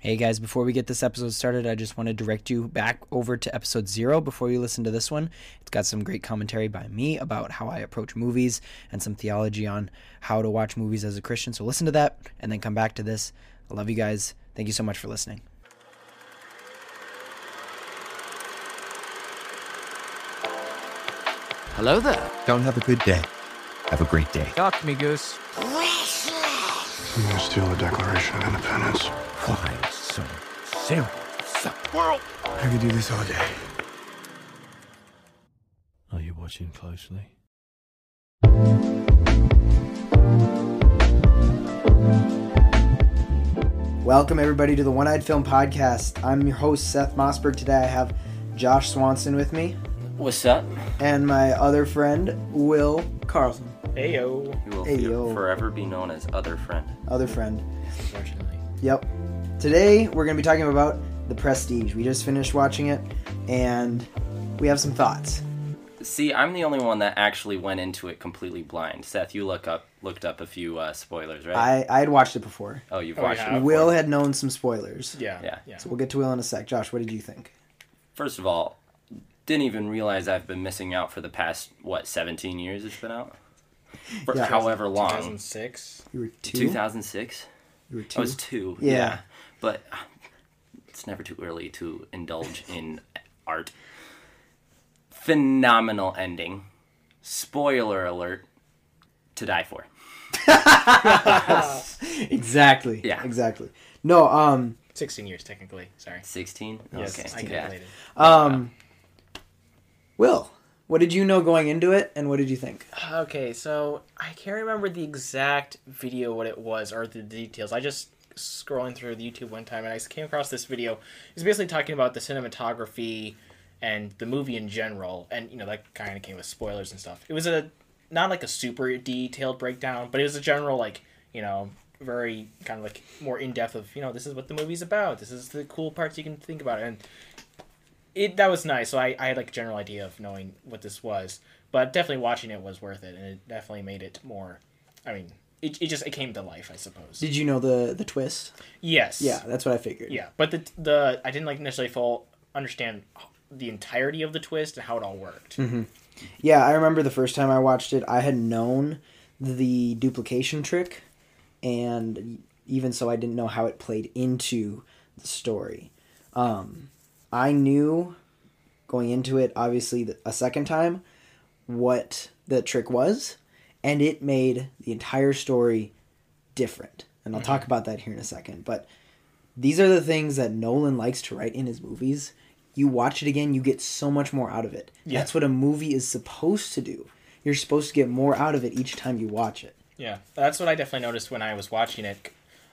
Hey guys, before we get this episode started, I just want to direct you back over to episode zero before you listen to this one. It's got some great commentary by me about how I approach movies and some theology on how to watch movies as a Christian. So listen to that and then come back to this. I love you guys. Thank you so much for listening. Hello there. Don't have a good day. Have a great day. Talk to me, Goose. I'm gonna steal the Declaration of Independence. Why so serious? World! I could do this all day. Are you watching closely? Welcome everybody to the One Eyed Film Podcast. I'm your host Seth Mossberg. Today I have Josh Swanson with me What's up? and my other friend Will Carlson. Heyo. You will Hey, fe- yo. forever be known as other friend. Other friend. Unfortunately. Yep. Today we're going to be talking about The Prestige. We just finished watching it and we have some thoughts. See, I'm the only one that actually went into it completely blind. Seth, you look up looked up a few uh, spoilers, right? I, I had watched it before. oh, you've Oh, watched yeah. it. Will had known some spoilers. Yeah. Yeah. Yeah. So we'll get to Will in a sec. Josh, what did you think? First of all, didn't even realize I've been missing out for the past what 17 years it's been out. For Yeah. however long. 2006. You were two? 2006. You were I was two. Yeah. But uh, it's never too early to indulge in art. Phenomenal ending. Spoiler alert. To die for. exactly. Yeah. Exactly. No, um 16 years, technically. Sorry. 16? Yes, okay. I yeah. calculated. um Will, what did you know going into it and what did you think? Okay, so I can't remember the exact video, what it was, or the details. I just scrolling through the YouTube one time and I came across this video. It's basically talking about the cinematography and the movie in general, and you know that kind of came with spoilers and stuff. It was a not like a super detailed breakdown, but it was a general like you know very kind of like more in depth of you know this is what the movie's about. This is the cool parts you can think about, and it that was nice. So I, I had like a general idea of knowing what this was, but definitely watching it was worth it, and it definitely made it more. I mean, it, it just it came to life, I suppose. Did you know the the twist? yes. Yeah, that's what I figured. Yeah, but the the I didn't like necessarily full understand the entirety of the twist and how it all worked. Yeah, I remember the first time I watched it, I had known the duplication trick, and even so, I didn't know how it played into the story. Um, I knew going into it, obviously, a second time, what the trick was, and it made the entire story different. And I'll talk about that here in a second. But these are the things that Nolan likes to write in his movies. You watch it again, you get so much more out of it. Yeah. That's what a movie is supposed to do. You're supposed to get more out of it each time you watch it. Yeah, that's what I definitely noticed when I was watching it.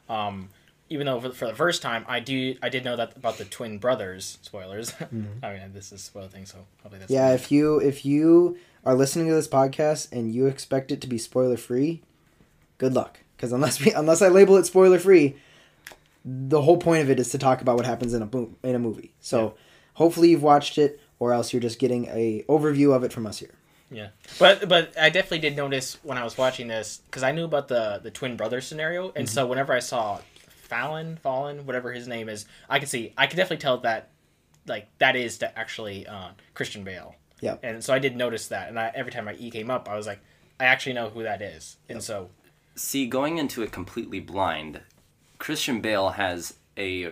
Um, even though for, for the first time, I do I did know that about the twin brothers. Spoilers. Mm-hmm. I mean, this is a spoiler thing, so hopefully that's Yeah, if you if you are listening to this podcast and you expect it to be spoiler free, good luck. Because unless we unless I label it spoiler free, the whole point of it is to talk about what happens in a boom in a movie. So hopefully you've watched it, or else you're just getting a overview of it from us here. Yeah, but but I definitely did notice when I was watching this because I knew about the the twin brother scenario, and mm-hmm. so whenever I saw Fallon, Fallen, whatever his name is, I can see I can definitely tell that like that is to actually uh, Christian Bale. Yeah. And so I did notice that, and I, every time my E came up, I was like, I actually know who that is, and so See, going into it completely blind, Christian Bale has a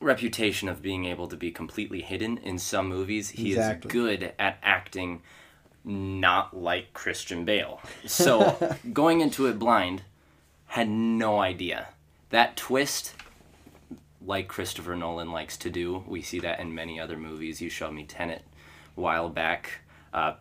reputation of being able to be completely hidden in some movies. He Exactly. is good at acting not like Christian Bale. So, going into it blind, had no idea. That twist, like Christopher Nolan likes to do, we see that in many other movies. You showed me Tenet a while back. Uh,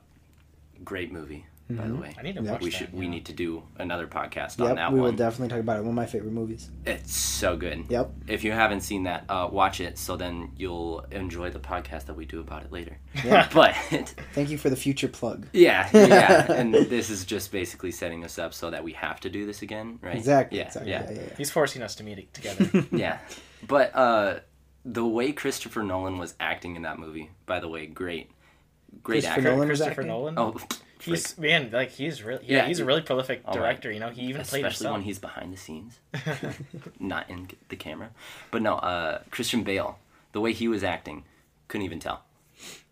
great movie, by the way. I need to Yep. watch We that. should. We yeah. need to do another podcast on that we one. will definitely talk about it. One of my favorite movies. it's so good. Yep. If you haven't seen that, uh, watch it. So then you'll enjoy the podcast that we do about it later. Yeah. but Thank you for the future plug. yeah, yeah. And this is just basically setting us up so that we have to do this again, right? Exactly. Yeah. exactly. Yeah. Yeah, yeah, yeah. He's forcing us to meet together. yeah. But uh, the way Christopher Nolan was acting in that movie, by the way, great, great Christopher actor. Nolan Christopher? Nolan. Oh, He's man, like he's really yeah, Yeah, he's a really prolific director. You know, he even played especially when he's behind the scenes, not in the camera. But no, uh, Christian Bale, the way he was acting, couldn't even tell.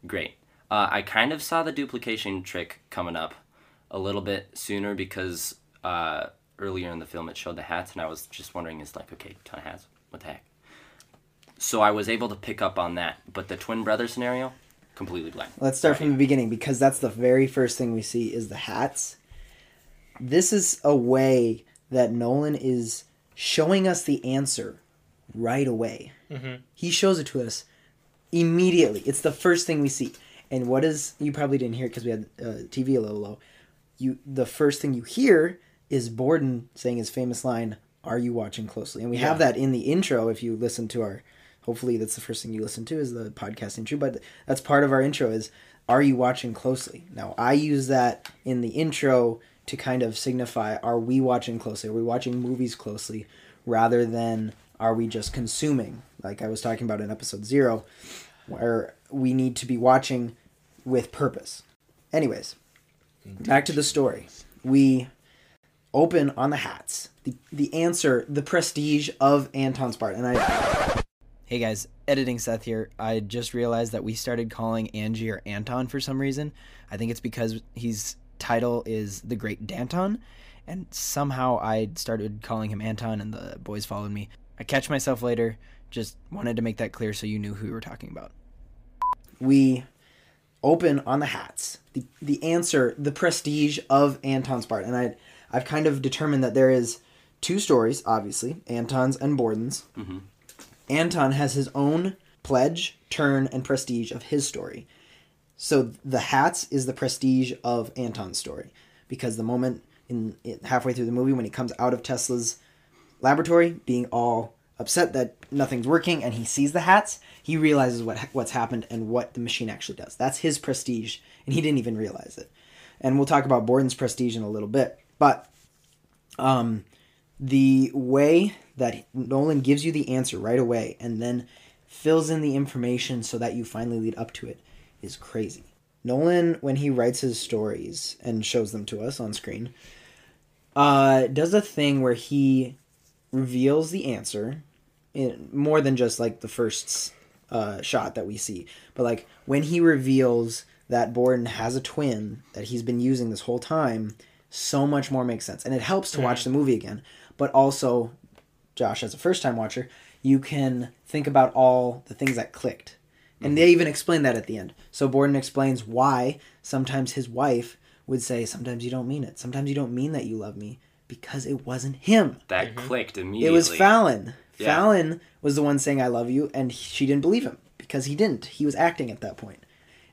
Great. Uh, I kind of saw the duplication trick coming up a little bit sooner because uh, earlier in the film it showed the hats, and I was just wondering, is like, okay, ton of hats, what the heck? So I was able to pick up on that, but the twin brother scenario, completely blank. Let's start from the beginning because that's the very first thing we see is the hats. This is a way that Nolan is showing us the answer right away. He shows it to us immediately. It's the first thing we see. And what is you probably didn't hear because we had uh, TV a little low. You the first thing you hear is Borden saying his famous line, "Are you watching closely?" And we have that in the intro. If you listen to our, hopefully that's the first thing you listen to is the podcast intro. But that's part of our intro is, "Are you watching closely?" Now I use that in the intro to kind of signify, "Are we watching closely? Are we watching movies closely?" Rather than are we just consuming? Like I was talking about in episode zero, where we need to be watching with purpose. Anyways, back to the story. We open on the hats. The the answer, the prestige of Anton's part. And I Hey guys, editing Seth here. I just realized that we started calling Angier Anton for some reason. I think it's because his title is the Great Danton, and somehow I started calling him Anton and the boys followed me. I catch myself later. Just wanted to make that clear so you knew who we were talking about. We open on the hats. The the answer, the prestige of Anton's part. And I I've kind of determined that there is two stories, obviously, Anton's and Borden's. Mm-hmm. Anton has his own pledge, turn, and prestige of his story. So the hats is the prestige of Anton's story because the moment in, halfway through the movie when he comes out of Tesla's laboratory, being all upset that nothing's working, and he sees the hats, he realizes what what's happened and what the machine actually does. That's his prestige, and he didn't even realize it. And we'll talk about Borden's prestige in a little bit, but um, the way that Nolan gives you the answer right away and then fills in the information so that you finally lead up to it is crazy. Nolan, when he writes his stories and shows them to us on screen, uh, does a thing where he reveals the answer in more than just like the first uh, shot that we see, but like when he reveals that Borden has a twin that he's been using this whole time, so much more makes sense, and it helps to watch the movie again. But also, Josh, as a first time watcher, you can think about all the things that clicked. And they even explain that at the end. So Borden explains why sometimes his wife would say, Sometimes you don't mean it. Sometimes you don't mean that you love me because it wasn't him. That clicked immediately. It was Fallon. Yeah. Fallon was the one saying I love you and she didn't believe him because he didn't. He was acting at that point.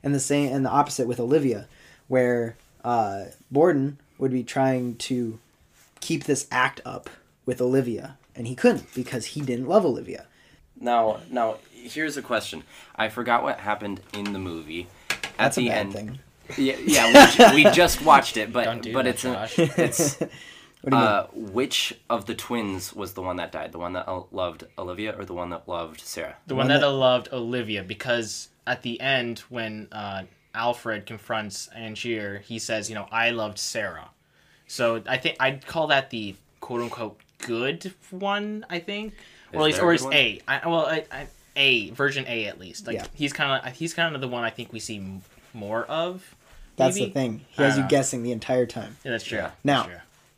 And the same and the opposite with Olivia where uh, Borden would be trying to keep this act up with Olivia and he couldn't because he didn't love Olivia. Now, now, here's a question. I forgot what happened in the movie. At That's a the bad end, thing. Yeah, yeah. We, ju- we just watched it, but Don't do but that, it's a, Josh. it's What do you uh, which of the twins was the one that died? The one that uh, loved Olivia or the one that loved Sarah? The one one that, that- loved Olivia because at the end when uh, Alfred confronts Angier, he says, you know, I loved Sarah. So I think I'd call that the quote unquote good one. I think, or at least, or it's? A. I, well, I, I, A version A at least. Like Yeah. he's kind of he's kind of the one I think we see m- more of. That's maybe? the thing. He has you know. guessing the entire time. Yeah, that's true. Yeah. That's Now- true.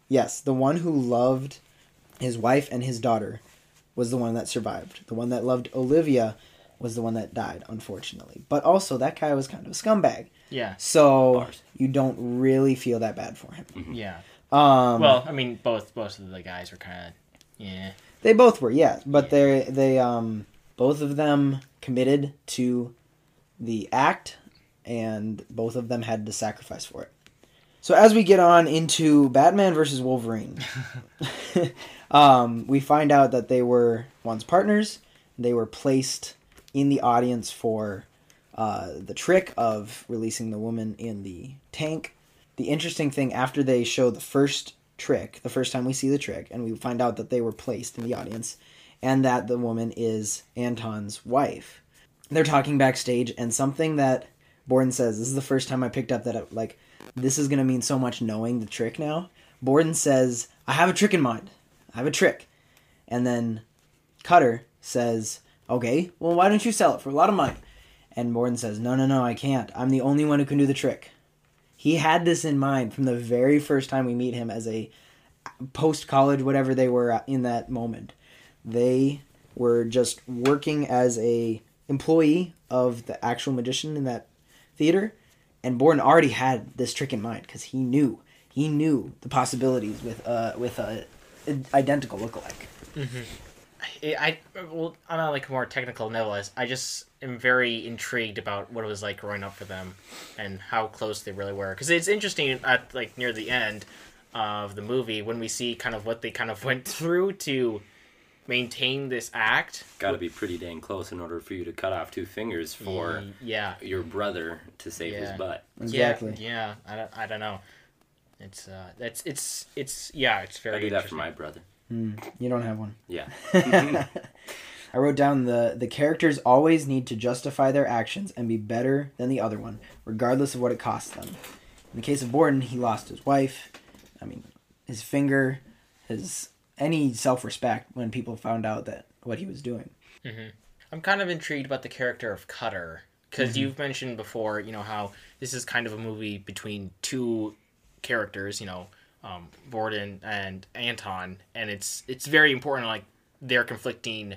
Yes, the one who loved his wife and his daughter was the one that survived. The one that loved Olivia was the one that died, unfortunately. But also, that guy was kind of a scumbag. yeah, So Bars. you don't really feel that bad for him. yeah. Um, Well, I mean, both both of the guys were kind of yeah. they both were, yeah, but they they um both of them committed to the act, and both of them had to sacrifice for it. So as we get on into Batman versus Wolverine, um, we find out that they were once partners. They were placed in the audience for uh, the trick of releasing the woman in the tank. The interesting thing after they show the first trick, the first time we see the trick, and we find out that they were placed in the audience, and that the woman is Anton's wife. They're talking backstage, and something that Borden says this is the first time I picked up that like this is going to mean so much knowing the trick now. Borden says, I have a trick in mind. I have a trick. And then Cutter says, Okay, well, why don't you sell it for a lot of money? And Borden says, No, no, no, I can't. I'm the only one who can do the trick. He had this in mind from the very first time we meet him as a post college, whatever they were in that moment. They were just working as a employee of the actual magician in that theater, and Borden already had this trick in mind because he knew he knew the possibilities with uh with a identical lookalike. I, I well, on a like more technical level, I just am very intrigued about what it was like growing up for them, and how close they really were. Because it's interesting at like near the end of the movie when we see kind of what they kind of went through to maintain this act. Got to be pretty dang close in order for you to cut off two fingers for yeah, your brother to save his butt. Exactly. Yeah, yeah. I don't, I don't know. It's uh, that's it's it's yeah, it's very. I do that for my brother. You don't have one. Yeah. I wrote down the the characters always need to justify their actions and be better than the other one, regardless of what it costs them. In the case of Borden, he lost his wife. I mean, his finger, his any self respect when people found out that what he was doing. I'm kind of intrigued about the character of Cutter because Mm-hmm. you've mentioned before, you know, how this is kind of a movie between two characters, you know, um, Borden and Anton, and it's it's very important, like their conflicting,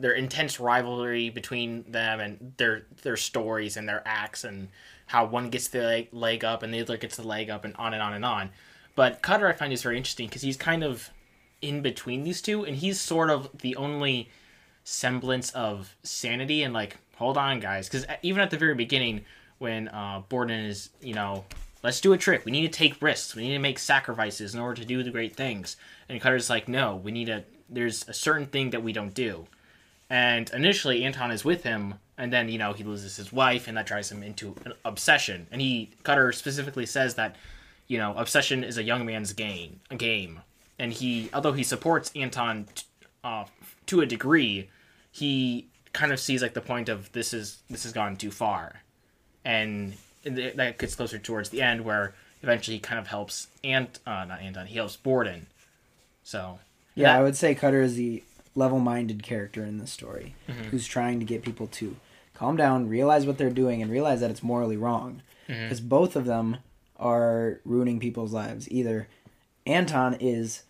their intense rivalry between them and their their stories and their acts and how one gets the leg, leg up and the other gets the leg up and on and on and on. But Cutter, I find is very interesting because he's kind of in between these two, and he's sort of the only semblance of sanity and like hold on guys because even at the very beginning when uh borden is you know let's do a trick. We need to take risks. We need to make sacrifices in order to do the great things. And cutter's like no we need to there's a certain thing that we don't do and initially anton is with him and then you know he loses his wife and that drives him into an obsession. And he cutter specifically says that you know obsession is a young man's game a game. And he although he supports anton t- uh, to a degree he kind of sees like the point of this is this has gone too far. And th- that gets closer towards the end where eventually he kind of helps ant uh, not anton he helps borden. So Yeah, that- I would say Cutter is the level-minded character in this story, Mm-hmm. who's trying to get people to calm down, realize what they're doing, and realize that it's morally wrong. Mm-hmm. Because both of them are ruining people's lives. Either Anton is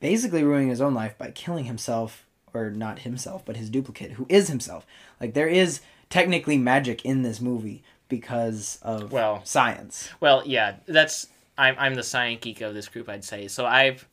basically ruining his own life by killing himself, or not himself, but his duplicate, who is himself. Like there is technically magic in this movie because of Well- science. Well, yeah, that's I'm I'm the science geek of this group, I'd say. So I've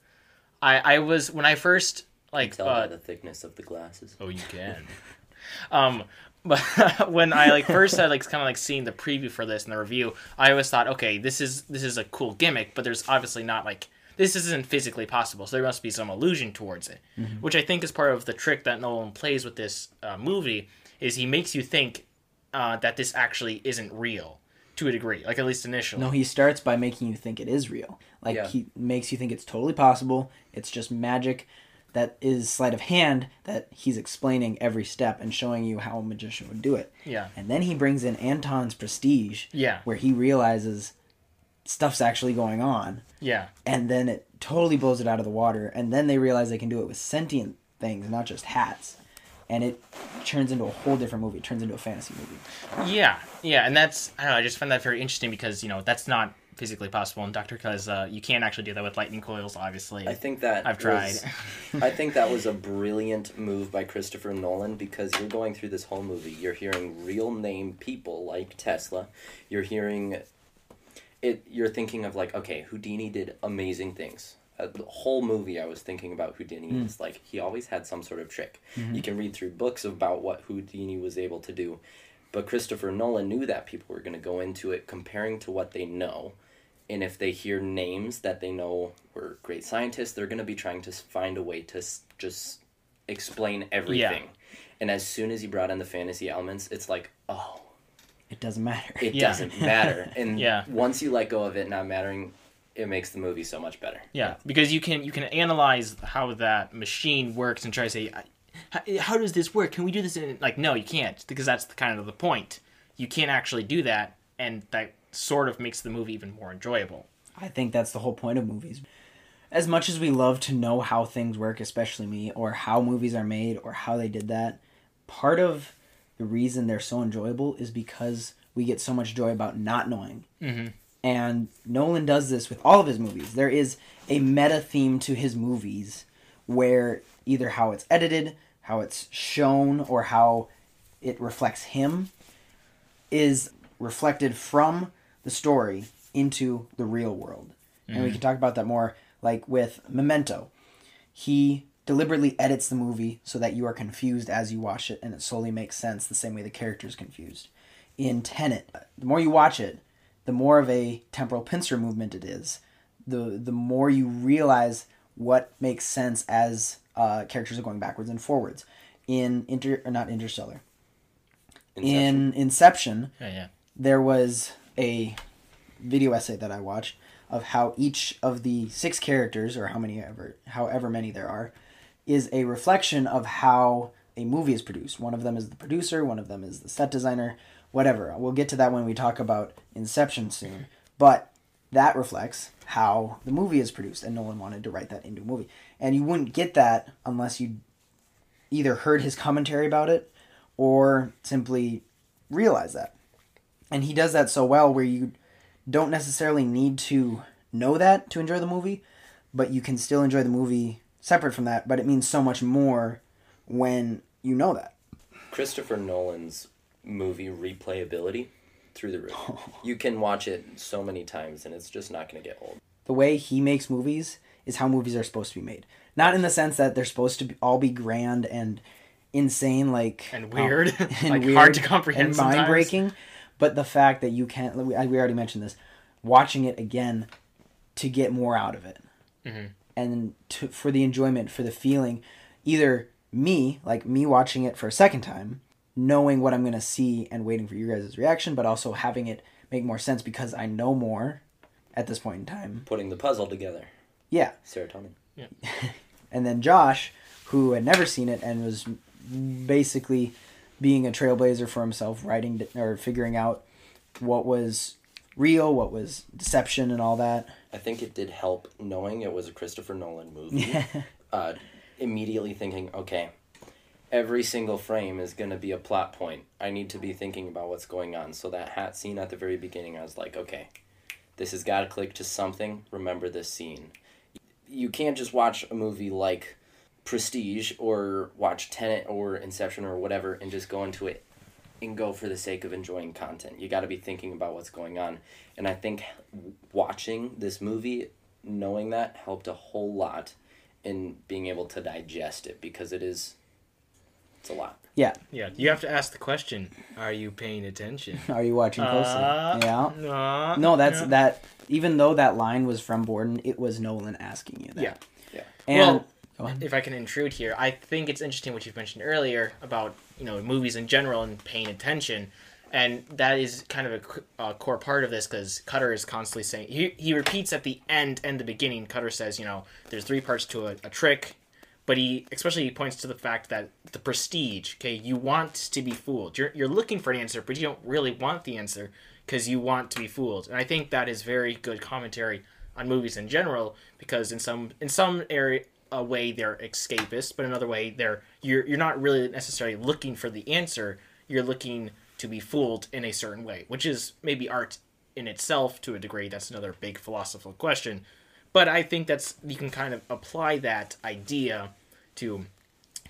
I I was when I first like Tell uh, by the thickness of the glasses. oh you can. um but when I like first had like kind of like seeing the preview for this and the review, I always thought, okay, this is this is a cool gimmick, but there's obviously not like this isn't physically possible, so there must be some illusion towards it, which I think is part of the trick that Nolan plays with this uh, movie. Is he makes you think uh, that this actually isn't real to a degree, like at least initially. No, he starts by making you think it is real. Like Yeah. he makes you think it's totally possible. It's just magic that is sleight of hand that he's explaining every step and showing you how a magician would do it. Yeah. And then he brings in Anton's prestige, Yeah. where he realizes stuff's actually going on, Yeah. and then it totally blows it out of the water. And then they realize they can do it with sentient things, not just hats. And it turns into a whole different movie. It turns into a fantasy movie. Yeah, yeah, and that's I don't know. I just find that very interesting because you know that's not physically possible in Doctor because uh, you can't actually do that with lightning coils. Obviously, I think that I've tried. was- I think that was a brilliant move by Christopher Nolan because you're going through this whole movie. You're hearing real name people like Tesla. You're hearing it. You're thinking of like, okay, Houdini did amazing things. Uh, the whole movie, I was thinking about Houdini. It's like he always had some sort of trick. You can read through books about what Houdini was able to do, but Christopher Nolan knew that people were going to go into it comparing to what they know and if they hear names that they know were great scientists, they're going to be trying to find a way to just explain everything. And as soon as you brought in the fantasy elements, it's like, oh, It doesn't matter. it Yeah. doesn't matter. And Yeah. once you let go of it not mattering, it makes the movie so much better. yeah, because you can you can analyze how that machine works and try to say, how, how does this work? Can we do this? In, like, no, you can't because that's the kind of the point. You can't actually do that, and that sort of makes the movie even more enjoyable. I think that's the whole point of movies. As much as we love to know how things work, especially me, or how movies are made, or how they did that, part of the reason they're so enjoyable is because we get so much joy about not knowing. Mm-hmm. And Nolan does this with all of his movies. There is a meta theme to his movies where either how it's edited, how it's shown, or how it reflects him is reflected from the story into the real world. And we can talk about that more like with Memento. He deliberately edits the movie so that you are confused as you watch it and it slowly makes sense the same way the character is confused. In Tenet, the more you watch it, the more of a temporal pincer movement it is. The the more you realize what makes sense as uh, characters are going backwards and forwards. In Inter or not Interstellar. In Inception, Yeah, yeah. there was a video essay that I watched of how each of the six characters, or how many ever, however many there are, is a reflection of how a movie is produced. One of them is the producer, one of them is the set designer, whatever. We'll get to that when we talk about Inception soon. But that reflects how the movie is produced, and Nolan wanted to write that into a movie. And you wouldn't get that unless you either heard his commentary about it or simply realize that. And he does that so well where you don't necessarily need to know that to enjoy the movie, but you can still enjoy the movie separate from that, but it means so much more when you know that. Christopher Nolan's movie replayability through the roof. You can watch it so many times and it's just not going to get old. The way he makes movies is how movies are supposed to be made. Not in the sense that they're supposed to be, all be grand and insane like And weird. and Like, weird hard to comprehend and mind breaking but the fact that you can't we we already mentioned this watching it again to get more out of it Mm-hmm. and to, for the enjoyment for the feeling either me like me watching it for a second time knowing what i'm going to see and waiting for you guys' reaction but also having it make more sense because i know more at this point in time Putting the puzzle together. yeah Serotonin. Yeah. and then Josh, who had never seen it and was basically being a trailblazer for himself, writing or figuring out what was real, what was deception, and all that. I think it did help knowing it was a Christopher Nolan movie. uh, immediately thinking, okay, every single frame is going to be a plot point. I need to be thinking about what's going on. So that hat scene at the very beginning, I was like, okay, this has got to click to something. Remember this scene. You can't just watch a movie like Prestige or watch Tenet or Inception or whatever and just go into it and go for the sake of enjoying content. You got to be thinking about what's going on. And I think watching this movie, knowing that, helped a whole lot in being able to digest it because it is, it's a lot. Yeah. Yeah, you have to ask the question: Are you paying attention? Are you watching closely? Uh, yeah. Uh, No, that's yeah. that. Even though that line was from Borden, it was Nolan asking you that. Yeah. Yeah. And well, go on. If I can intrude here, I think it's interesting what you've mentioned earlier about you know movies in general and paying attention, and that is kind of a core part of this because Cutter is constantly saying he he repeats at the end and the beginning. Cutter says you know there's three parts to a, a trick, but he especially he points to the fact that the prestige. Okay, you want to be fooled. You're you're looking for an answer, but you don't really want the answer because you want to be fooled. And I think that is very good commentary on movies in general because in some in some area a way they're escapist, but another way they're you're you're not really necessarily looking for the answer. You're looking to be fooled in a certain way, which is maybe art in itself to a degree. That's another big philosophical question. But I think that's you can kind of apply that idea to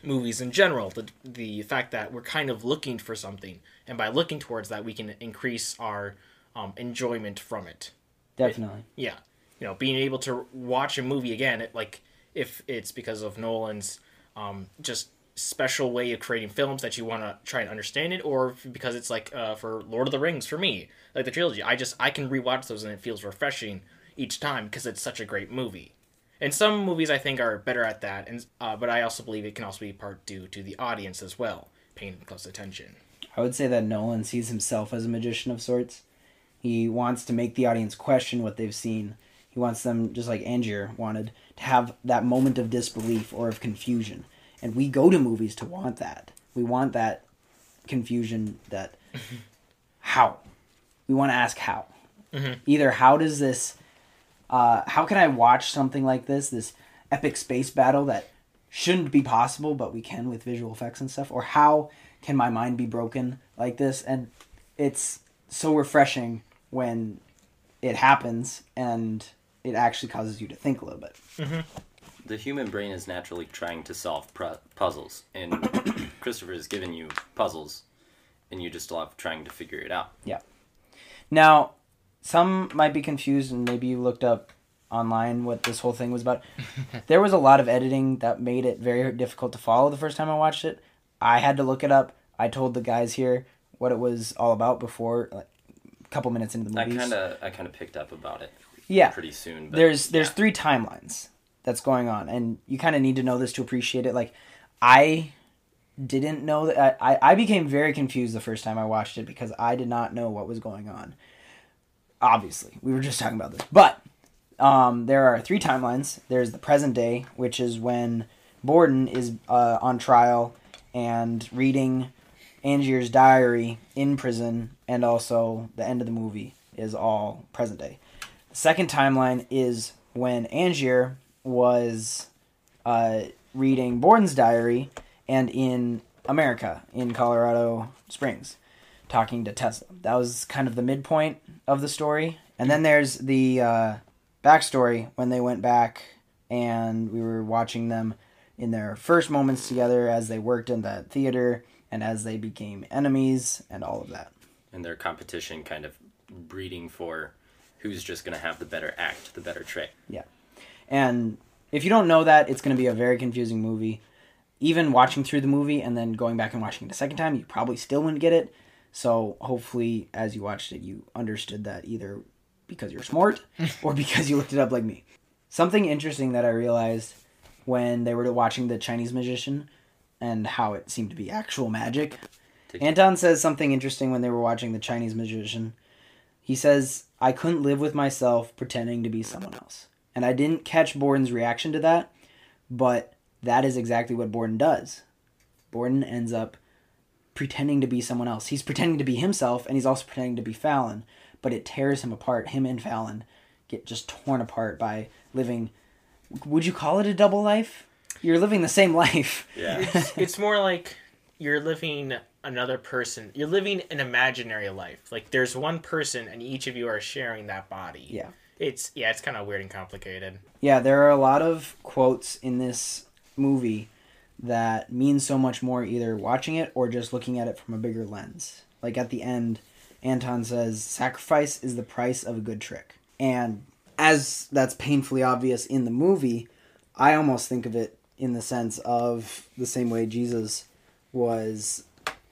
movies in general. The the fact that we're kind of looking for something, and by looking towards that, we can increase our um, enjoyment from it definitely. yeah you know being able to watch a movie again it, like if it's because of nolan's um, just special way of creating films that you want to try and understand it or because it's like uh, for lord of the rings for me like the trilogy i just i can rewatch those and it feels refreshing each time because it's such a great movie and some movies i think are better at that and uh, but i also believe it can also be part due to the audience as well paying close attention I would say that Nolan sees himself as a magician of sorts. He wants to make the audience question what they've seen. He wants them, just like Angier wanted, to have that moment of disbelief or of confusion. And we go to movies to want that. We want that confusion, that how. We want to ask how. Either how does this, uh, how can I watch something like this, this epic space battle that shouldn't be possible, but we can with visual effects and stuff, or how can my mind be broken like this? And it's so refreshing when it happens and it actually causes you to think a little bit. Mm-hmm. The human brain is naturally trying to solve pu- puzzles, and Christopher has given you puzzles, and you just love trying to figure it out. Yeah. Now, some might be confused, and maybe you looked up online what this whole thing was about. there was a lot of editing that made it very difficult to follow the first time I watched it. I had to look it up. I told the guys here what it was all about before, like, a couple minutes into the movie. I kind of I kind of picked up about it yeah. pretty soon. But there's there's yeah. three timelines that's going on and you kind of need to know this to appreciate it like i didn't know that I, I became very confused the first time i watched it because i did not know what was going on obviously we were just talking about this but um, there are three timelines there's the present day which is when borden is uh, on trial and reading angier's diary in prison and also the end of the movie is all present day second timeline is when Angier was uh, reading Borden's diary and in America, in Colorado Springs, talking to Tesla. That was kind of the midpoint of the story. And then there's the uh, backstory when they went back and we were watching them in their first moments together as they worked in that theater and as they became enemies and all of that. and their competition kind of breeding for who's just going to have the better act, the better trick. Yeah. And if you don't know that, it's going to be a very confusing movie. Even watching through the movie and then going back and watching it a second time, you probably still wouldn't get it. So hopefully, as you watched it, you understood that either because you're smart or because you looked it up like me. Something interesting that I realized when they were watching the Chinese magician and how it seemed to be actual magic. Anton says something interesting when they were watching the Chinese magician. He says, I couldn't live with myself pretending to be someone else. And I didn't catch Borden's reaction to that, but that is exactly what Borden does. Borden ends up pretending to be someone else. He's pretending to be himself, and he's also pretending to be Fallon, but it tears him apart. Him and Fallon get just torn apart by living. Would you call it a double life? You're living the same life. Yeah. it's, it's more like you're living another person. You're living an imaginary life. Like there's one person, and each of you are sharing that body. Yeah. It's yeah, it's kind of weird and complicated. Yeah, there are a lot of quotes in this movie that mean so much more either watching it or just looking at it from a bigger lens. Like at the end, Anton says, Sacrifice is the price of a good trick. And as that's painfully obvious in the movie, I almost think of it in the sense of the same way Jesus was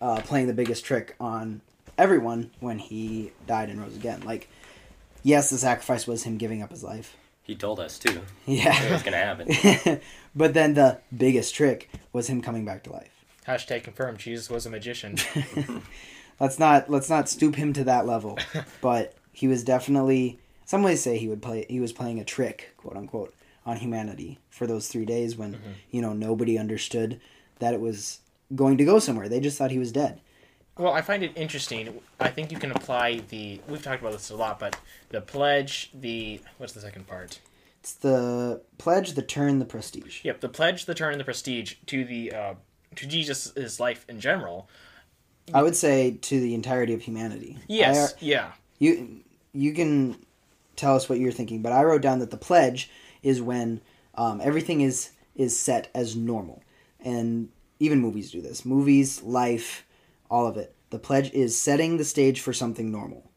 uh, playing the biggest trick on everyone when he died and rose again. Like, yes, the sacrifice was him giving up his life. He told us too. Yeah. It was going to happen. but then the biggest trick was him coming back to life. Hashtag confirmed. Jesus was a magician. Let's not let's not stoop him to that level. but he was definitely some ways say he would play he was playing a trick, quote unquote, on humanity for those three days when, you know, nobody understood that it was going to go somewhere. They just thought he was dead. Well, I find it interesting. I think you can apply the. We've talked about this a lot, but the pledge, the what's the second part? It's the pledge, the turn, the prestige. Yep, the pledge, the turn, and the prestige to the uh, to Jesus' life in general. I would say to the entirety of humanity. Yes, I- yeah, you you can tell us what you're thinking, but I wrote down that the pledge is when um, everything is is set as normal, and even movies do this. Movies, life, all of it. The pledge is setting the stage for something normal,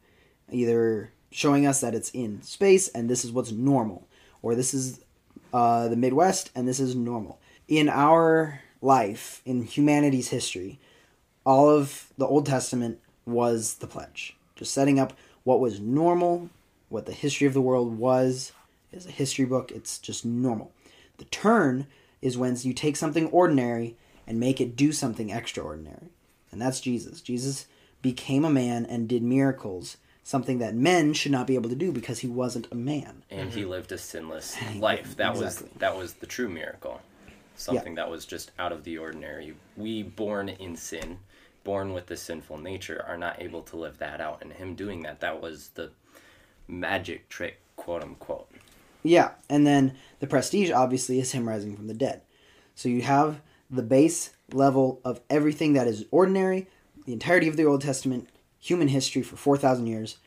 either showing us that it's in space and this is what's normal, or this is uh, the Midwest and this is normal. In our life, in humanity's history, all of the Old Testament was the pledge, just setting up what was normal, what the history of the world was. Is a history book. It's just normal. The turn is when you take something ordinary and make it do something extraordinary, and that's Jesus. Jesus became a man and did miracles, something that men should not be able to do because he wasn't a man. and he mm-hmm. lived a sinless life. That Exactly. was that was the true miracle. Something that was just out of the ordinary. We born in sin, born with the sinful nature, are not able to live that out. And him doing that, that was the magic trick, quote unquote. Yeah, and then the prestige obviously is him rising from the dead. So you have the base level of everything that is ordinary, the entirety of the Old Testament, human history for 4,000 years.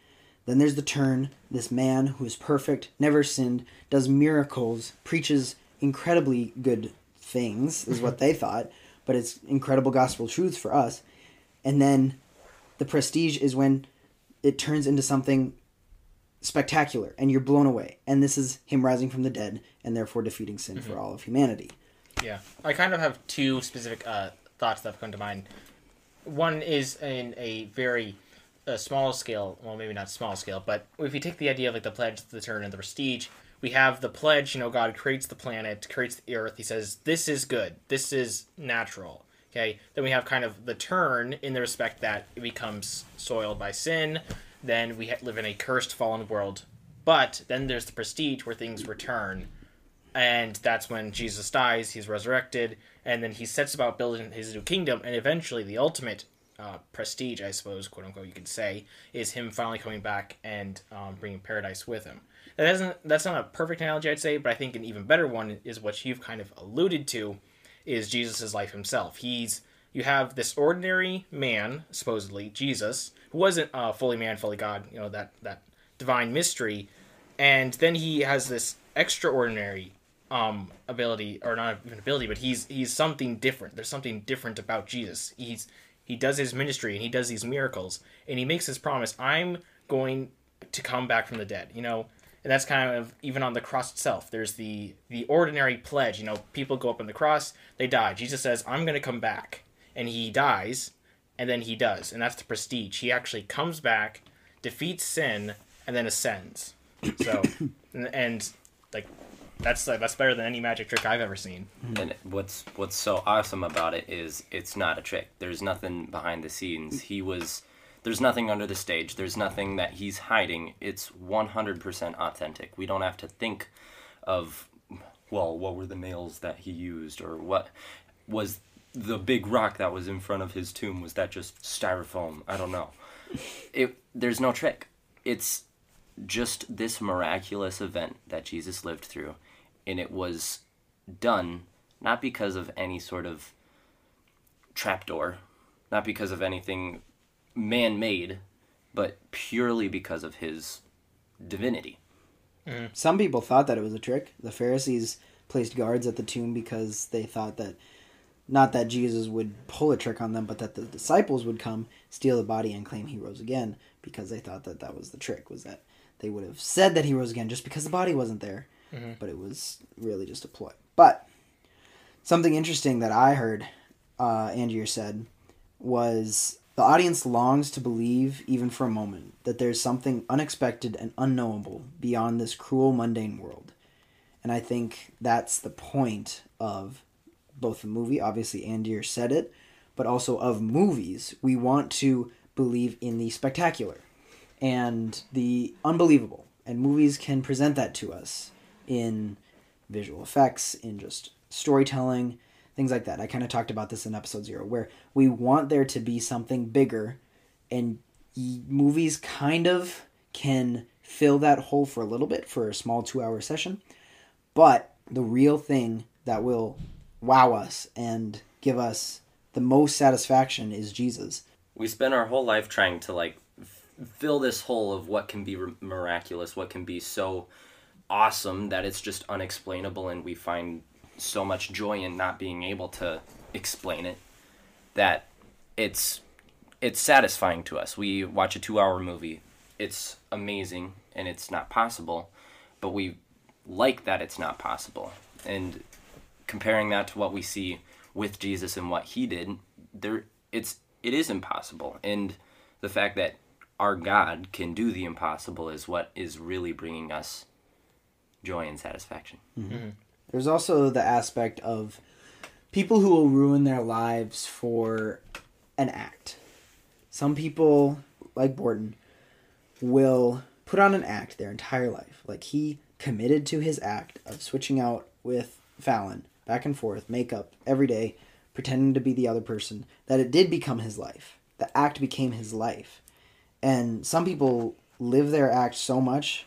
Then there's the turn, this man who is perfect, never sinned, does miracles, preaches incredibly good things, is what mm-hmm. they thought, but it's incredible gospel truths for us. And then the prestige is when it turns into something spectacular and you're blown away. And this is him rising from the dead and therefore defeating sin mm-hmm. for all of humanity. Yeah, I kind of have two specific uh, thoughts that have come to mind. One is in a very uh, small scale, well, maybe not small scale, but if you take the idea of like the pledge, the turn, and the prestige, we have the pledge. You know, God creates the planet, creates the earth. He says, "This is good. This is natural." Okay. Then we have kind of the turn in the respect that it becomes soiled by sin. Then we live in a cursed, fallen world. But then there's the prestige where things return and that's when Jesus dies, he's resurrected, and then he sets about building his new kingdom, and eventually the ultimate uh, prestige, I suppose, quote unquote, you could say, is him finally coming back and um, bringing paradise with him. That isn't that's not a perfect analogy, I'd say, but I think an even better one is what you've kind of alluded to, is Jesus' life himself. He's you have this ordinary man, supposedly Jesus, who wasn't uh, fully man, fully God, you know that that divine mystery, and then he has this extraordinary um ability or not even ability but he's he's something different. There's something different about jesus. He's he does his ministry and he does these miracles and he makes his promise i'm going to come back from the dead you know? And that's kind of even on the cross itself. There's the the ordinary pledge you know people go up on the cross they die. Jesus says i'm going to come back. And he dies and then he does and that's the prestige. He actually comes back defeats sin and then ascends. So and, and that's like, that's better than any magic trick I've ever seen. Hmm. And what's what's so awesome about it is it's not a trick. There's nothing behind the scenes. He was there's nothing under the stage. There's nothing that he's hiding. It's 100% authentic. We don't have to think of well, what were the nails that he used or what was the big rock that was in front of his tomb was that just styrofoam? I don't know. It there's no trick. It's just this miraculous event that Jesus lived through, and it was done not because of any sort of trapdoor, not because of anything man made, but purely because of his divinity. Mm. Some people thought that it was a trick. The Pharisees placed guards at the tomb because they thought that not that Jesus would pull a trick on them, but that the disciples would come, steal the body, and claim he rose again because they thought that that was the trick, was that they would have said that he rose again just because the body wasn't there, but it was really just a ploy. But something interesting that I heard uh, said was the audience longs to believe, even for a moment, that there's something unexpected and unknowable beyond this cruel, mundane world. And I think that's the point of both the movie, obviously Angier said it, but also of movies. We want to believe in the spectacular and the unbelievable. And movies can present that to us in visual effects, in just storytelling, things like that. I kind of talked about this in episode zero, where we want there to be something bigger, and movies kind of can fill that hole for a little bit for a small two hour session. But the real thing that will wow us and give us the most satisfaction is Jesus. we spend our whole life trying to like f- fill this hole of what can be r- miraculous what can be so awesome that it's just unexplainable and we find so much joy in not being able to explain it that it's it's satisfying to us. We watch a 2 hour movie. It's amazing and it's not possible but we like that it's not possible. And comparing that to what we see with Jesus and what he did, there it's it is impossible. And the fact that our God can do the impossible is what is really bringing us joy and satisfaction. Mm-hmm. Mm-hmm. There's also the aspect of people who will ruin their lives for an act. Some people, like Borden, will put on an act their entire life. Like he committed to his act of switching out with Fallon back and forth, makeup every day, pretending to be the other person, that it did become his life. The act became his life. And some people live their act so much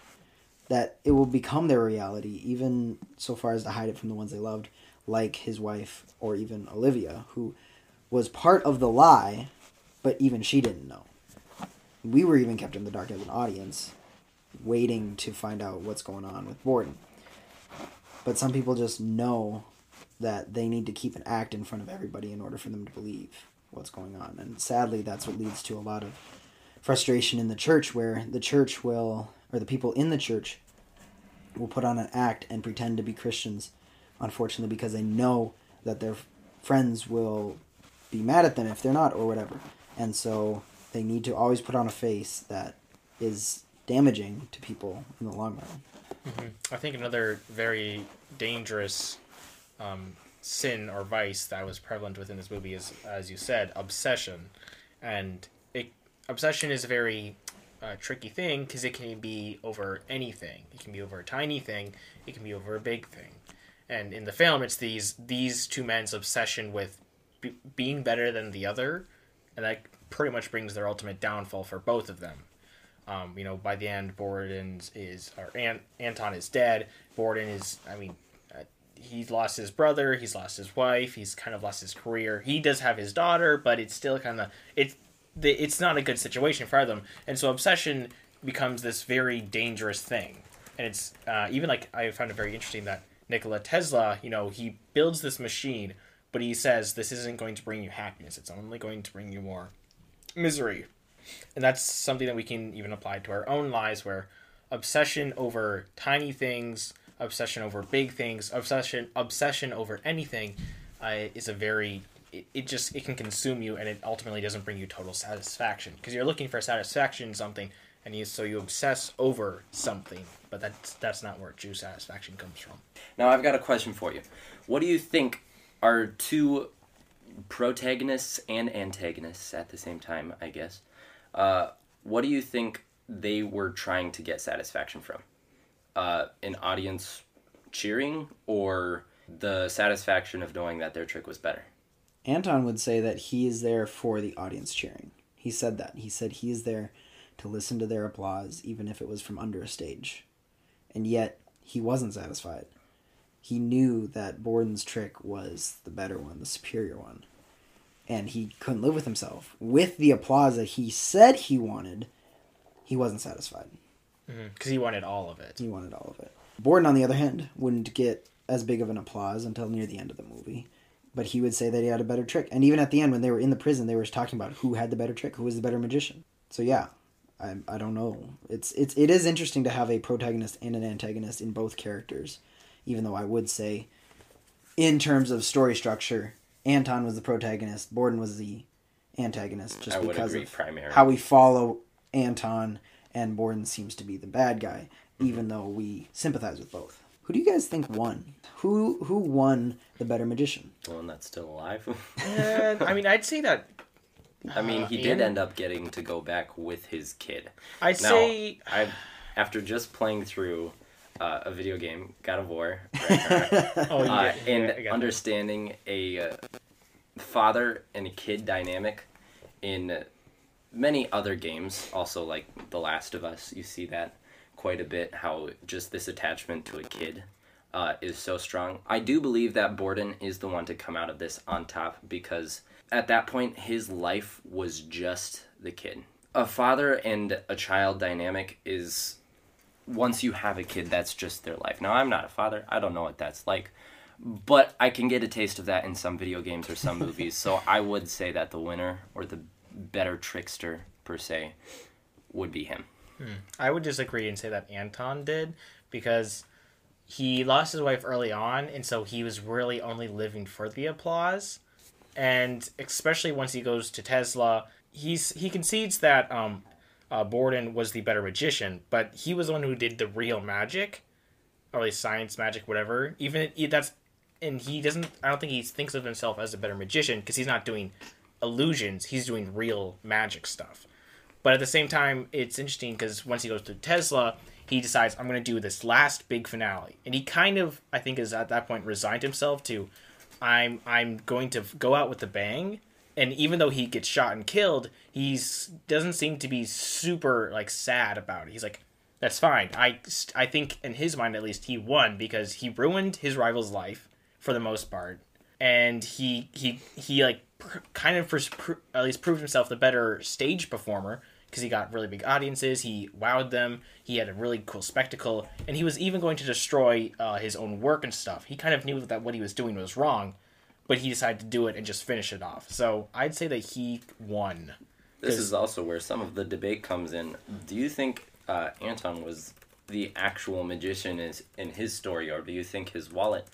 that it will become their reality, even so far as to hide it from the ones they loved, like his wife or even Olivia, who was part of the lie, but even she didn't know. We were even kept in the dark as an audience, waiting to find out what's going on with Borden. But some people just know that they need to keep an act in front of everybody in order for them to believe what's going on. And sadly, that's what leads to a lot of frustration in the church, where the church will, or the people in the church, will put on an act and pretend to be Christians, unfortunately, because they know that their friends will be mad at them if they're not, or whatever. And so they need to always put on a face that is damaging to people in the long run. I think another very dangerous um, sin or vice that was prevalent within this movie is, as you said, obsession, and it, obsession is a very uh, tricky thing because it can be over anything. It can be over a tiny thing. It can be over a big thing. And in the film, it's these these two men's obsession with be, being better than the other, and that pretty much brings their ultimate downfall for both of them. Um, you know, by the end, Borden is or Ant, Anton is dead. Borden is, I mean, uh, he's lost his brother. He's lost his wife. He's kind of lost his career. He does have his daughter, but it's still kind of it's the, it's not a good situation for them. And so obsession becomes this very dangerous thing. And it's uh, even like I found it very interesting that Nikola Tesla, you know, he builds this machine, but he says this isn't going to bring you happiness. It's only going to bring you more misery and that's something that we can even apply to our own lives where obsession over tiny things obsession over big things obsession obsession over anything uh, is a very it, it just it can consume you and it ultimately doesn't bring you total satisfaction because you're looking for satisfaction in something and you so you obsess over something but that's that's not where true satisfaction comes from Now I've got a question for you. What do you think are two protagonists and antagonists at the same time? I guess. Uh, what do you think they were trying to get satisfaction from? Uh, an audience cheering or the satisfaction of knowing that their trick was better? Anton would say that he is there for the audience cheering. He said that. He said he is there to listen to their applause, even if it was from under a stage. And yet, he wasn't satisfied. He knew that Borden's trick was the better one, the superior one. And he couldn't live with himself. With the applause that he said he wanted, he wasn't satisfied. Mm-hmm. because he wanted all of it He wanted all of it. Borden, on the other hand, wouldn't get as big of an applause until near the end of the movie. But he would say that he had a better trick. And even at the end, when they were in the prison, they were talking about who had the better trick, who was the better magician. So yeah, I, I don't know. It's it's it is interesting to have a protagonist and an antagonist in both characters, even though I would say, in terms of story structure, Anton was the protagonist, Borden was the antagonist, just I would because agree of primarily. how we follow Anton and Borden seems to be the bad guy, even though we sympathize with both. Who do you guys think won? Who who won the better magician? The one that's still alive. And, i mean i'd say that I mean, he did end up getting to go back with his kid. i'd say I, after just playing through uh, a video game, God of War, Ragnarok, oh you uh, get- and yeah, I that. understanding a uh, father and a kid dynamic in many other games, also like The Last of Us, you see that quite a bit. How just this attachment to a kid uh, is so strong. I do believe that Borden is the one to come out of this on top because at that point his life was just the kid. A father and a child dynamic is once you have a kid, that's just their life. Now, I'm not a father. I don't know what that's like. But I can get a taste of that in some video games or some movies. So I would say that the winner or the better trickster, per se, would be him. I would disagree and say that Anton did because he lost his wife early on, and so he was really only living for the applause. And especially once he goes to Tesla, he's he concedes that um, uh, Borden was the better magician, but he was the one who did the real magic, or at least science magic, whatever. Even that's and he doesn't. I don't think he thinks of himself as a better magician because he's not doing illusions. He's doing real magic stuff. But at the same time, it's interesting because once he goes to Tesla, he decides I'm going to do this last big finale, and he kind of, I think, is at that point resigned himself to, I'm I'm going to go out with a bang, and even though he gets shot and killed, he doesn't seem to be super like sad about it. He's like, "That's fine." I I think in his mind at least he won because he ruined his rival's life for the most part, and he he he like pr- kind of pr- at least proved himself the better stage performer because he got really big audiences. He wowed them. He had a really cool spectacle, and he was even going to destroy uh, his own work and stuff. He kind of knew that what he was doing was wrong, but he decided to do it and just finish it off. So I'd say that he won. This is also where some of the debate comes in. Do you think uh, Anton was the actual magician is in his story, or do you think his wallet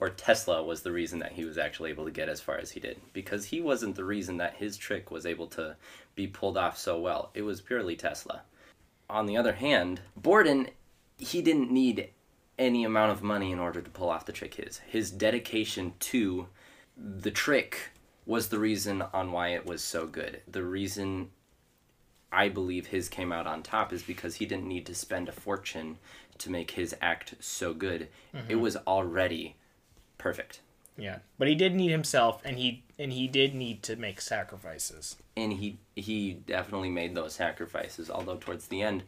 or Tesla was the reason that he was actually able to get as far as he did? Because he wasn't the reason that his trick was able to be pulled off so well. It was purely Tesla. On the other hand, Borden, he didn't need any amount of money in order to pull off the trick. His his dedication to the trick was the reason on why it was so good. The reason I believe his came out on top is because he didn't need to spend a fortune to make his act so good. It mm-hmm. was already perfect. Yeah, but he did need himself, and he and he did need to make sacrifices. And he he definitely made those sacrifices. Although towards the end,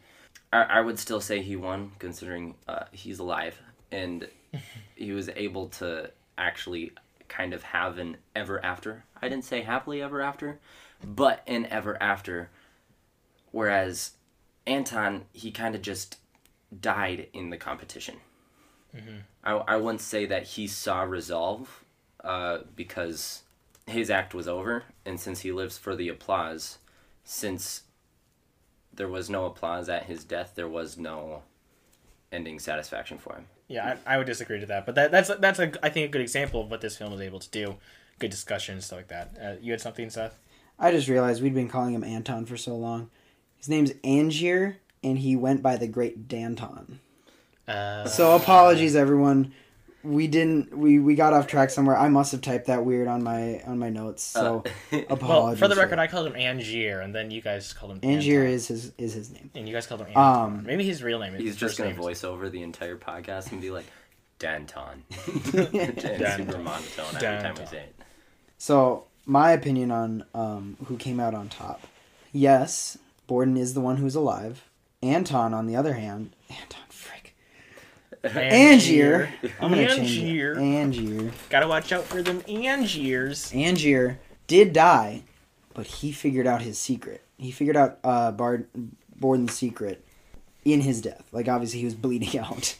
I, I would still say he won, considering uh, he's alive and he was able to actually kind of have an ever after. I didn't say happily ever after, but an ever after. Whereas Anton, he kind of just died in the competition. I, I wouldn't say that he saw resolve uh, because his act was over, and since he lives for the applause, since there was no applause at his death, there was no ending satisfaction for him. Yeah, I, I would disagree to that, but that, that's that's a I think a good example of what this film was able to do. Good discussion and stuff like that. Uh, you had something, Seth? I just realized we'd been calling him Anton for so long. His name's Angier, and he went by the Great Danton. Uh, So apologies, everyone. We didn't. We, we got off track somewhere. I must have typed that weird on my on my notes. So apologies. well, for the record, that. I called him Angier, and then you guys called him Angier Anton. is his is his name. and you guys called him Anton. Um, Maybe his real name. is He's just gonna name is- voice over the entire podcast and be like, Danton. and super monotone every time we Danton. say it. So my opinion on um, who came out on top. Yes, Borden is the one who's alive. Anton, on the other hand, Anton, frick, Angier. I'm gonna change it. Angier. Angier. Gotta watch out for them Angiers. Angier did die, but he figured out his secret. He figured out uh, Bard Borden's secret in his death. Like obviously he was bleeding out,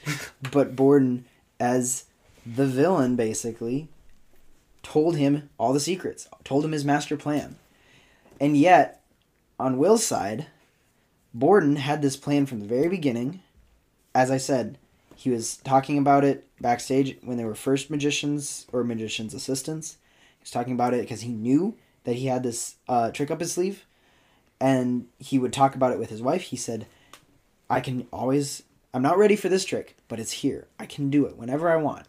but Borden, as the villain, basically told him all the secrets, told him his master plan, and yet on Will's side, Borden had this plan from the very beginning. As I said, he was talking about it backstage when they were first magicians or magicians' assistants. He was talking about it because he knew that he had this uh, trick up his sleeve, and he would talk about it with his wife. He said, "I can always. I'm not ready for this trick, but it's here. I can do it whenever I want."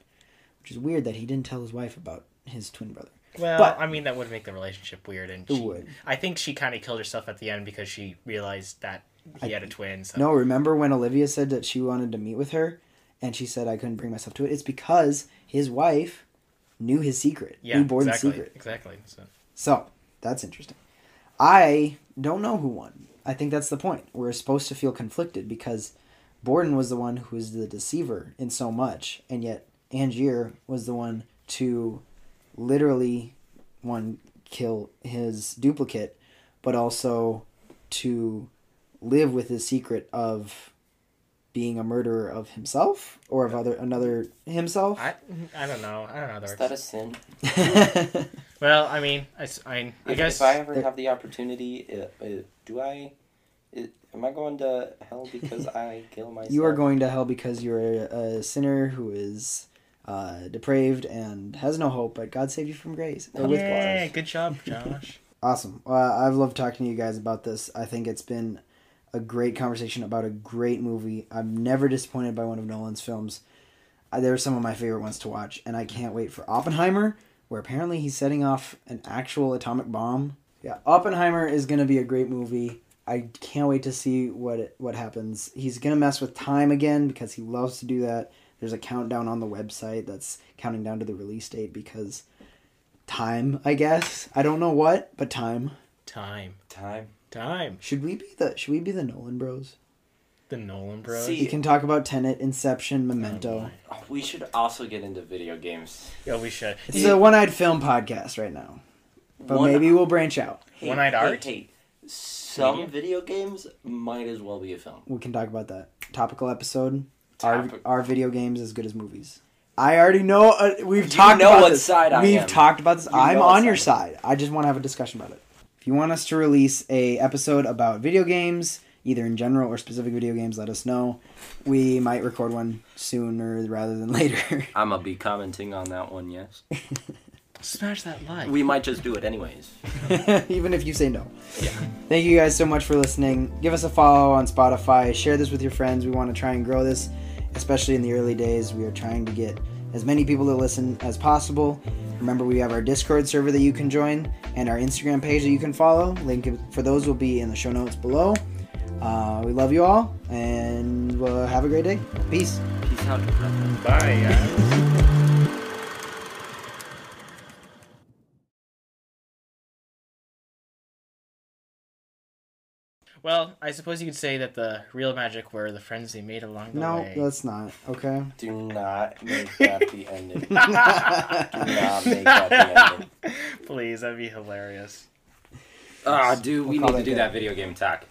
Which is weird that he didn't tell his wife about his twin brother. Well, But- I mean that would make the relationship weird, and It she, would. I think she kind of killed herself at the end because she realized that he had a twin. So. No, remember when Olivia said that she wanted to meet with her, and she said I couldn't bring myself to it. It's because his wife knew his secret, yeah, knew Borden's exactly, secret. exactly. So. So that's interesting. I don't know who won. I think that's the point. We're supposed to feel conflicted because Borden was the one who was the deceiver in so much, and yet Angier was the one to literally one kill his duplicate, but also to live with his secret of being a murderer of himself or of other another himself. I I don't know. I don't know. how that Is that a sin? Well, I mean, I, s- I, mean, I If, guess if I ever have the opportunity, uh, uh, do I? i am I going to hell because I kill myself? You are going to hell because you're a, a sinner who is uh, depraved and has no hope, but God saved you from grace. Or with yeah, good job, Josh. Awesome. I've loved talking to you guys about this. I think it's been a great conversation about a great movie. I'm never disappointed by one of Nolan's films. Uh, they're some of my favorite ones to watch, and I can't wait for Oppenheimer, where apparently he's setting off an actual atomic bomb. Yeah, Oppenheimer is going to be a great movie. I can't wait to see what it, what happens. He's going to mess with time again because he loves to do that. There's a countdown on the website that's counting down to the release date because time, I guess. I don't know what, but time. Time. Time. Time. Should we be the Should we be the Nolan Bros? The Nolan Bros. See- You can talk about Tenet, Inception, Memento. Oh, we should also get into video games. yeah, we should. This is a one-eyed film podcast right now, but One- maybe we'll branch out. Hey, One-eyed hey, art? Hey, some Media? video games might as well be a film. We can talk about that topical episode. Our Topic- our video games as good as movies. I already know. Uh, we've You talked know about what this. side I We've am. talked about this. You I'm know what on your side side. I just want to have a discussion about it. If you want us to release a episode about video games, either in general or specific video games, let us know. We might record one sooner rather than later. I'm gonna be commenting on that one. Yes, Smash that like. we might just do it anyways. Even if you say no. Yeah. Thank you guys so much for listening. Give us a follow on Spotify. Share this with your friends. We want to try and grow this, especially in the early days. We are trying to get as many people to listen as possible. Remember, we have our Discord server that you can join and our Instagram page that you can follow. Link for those will be in the show notes below. Uh, we love you all, and uh, have a great day. Peace. Peace out. brother. Bye, Well, I suppose you could say that the real magic were the friends they made along the No, way. let's not. Okay. Do not make that the ending. Do not make that the ending. Please, that'd be hilarious. Ah, dude, we We'll call need to do good. that video game attack.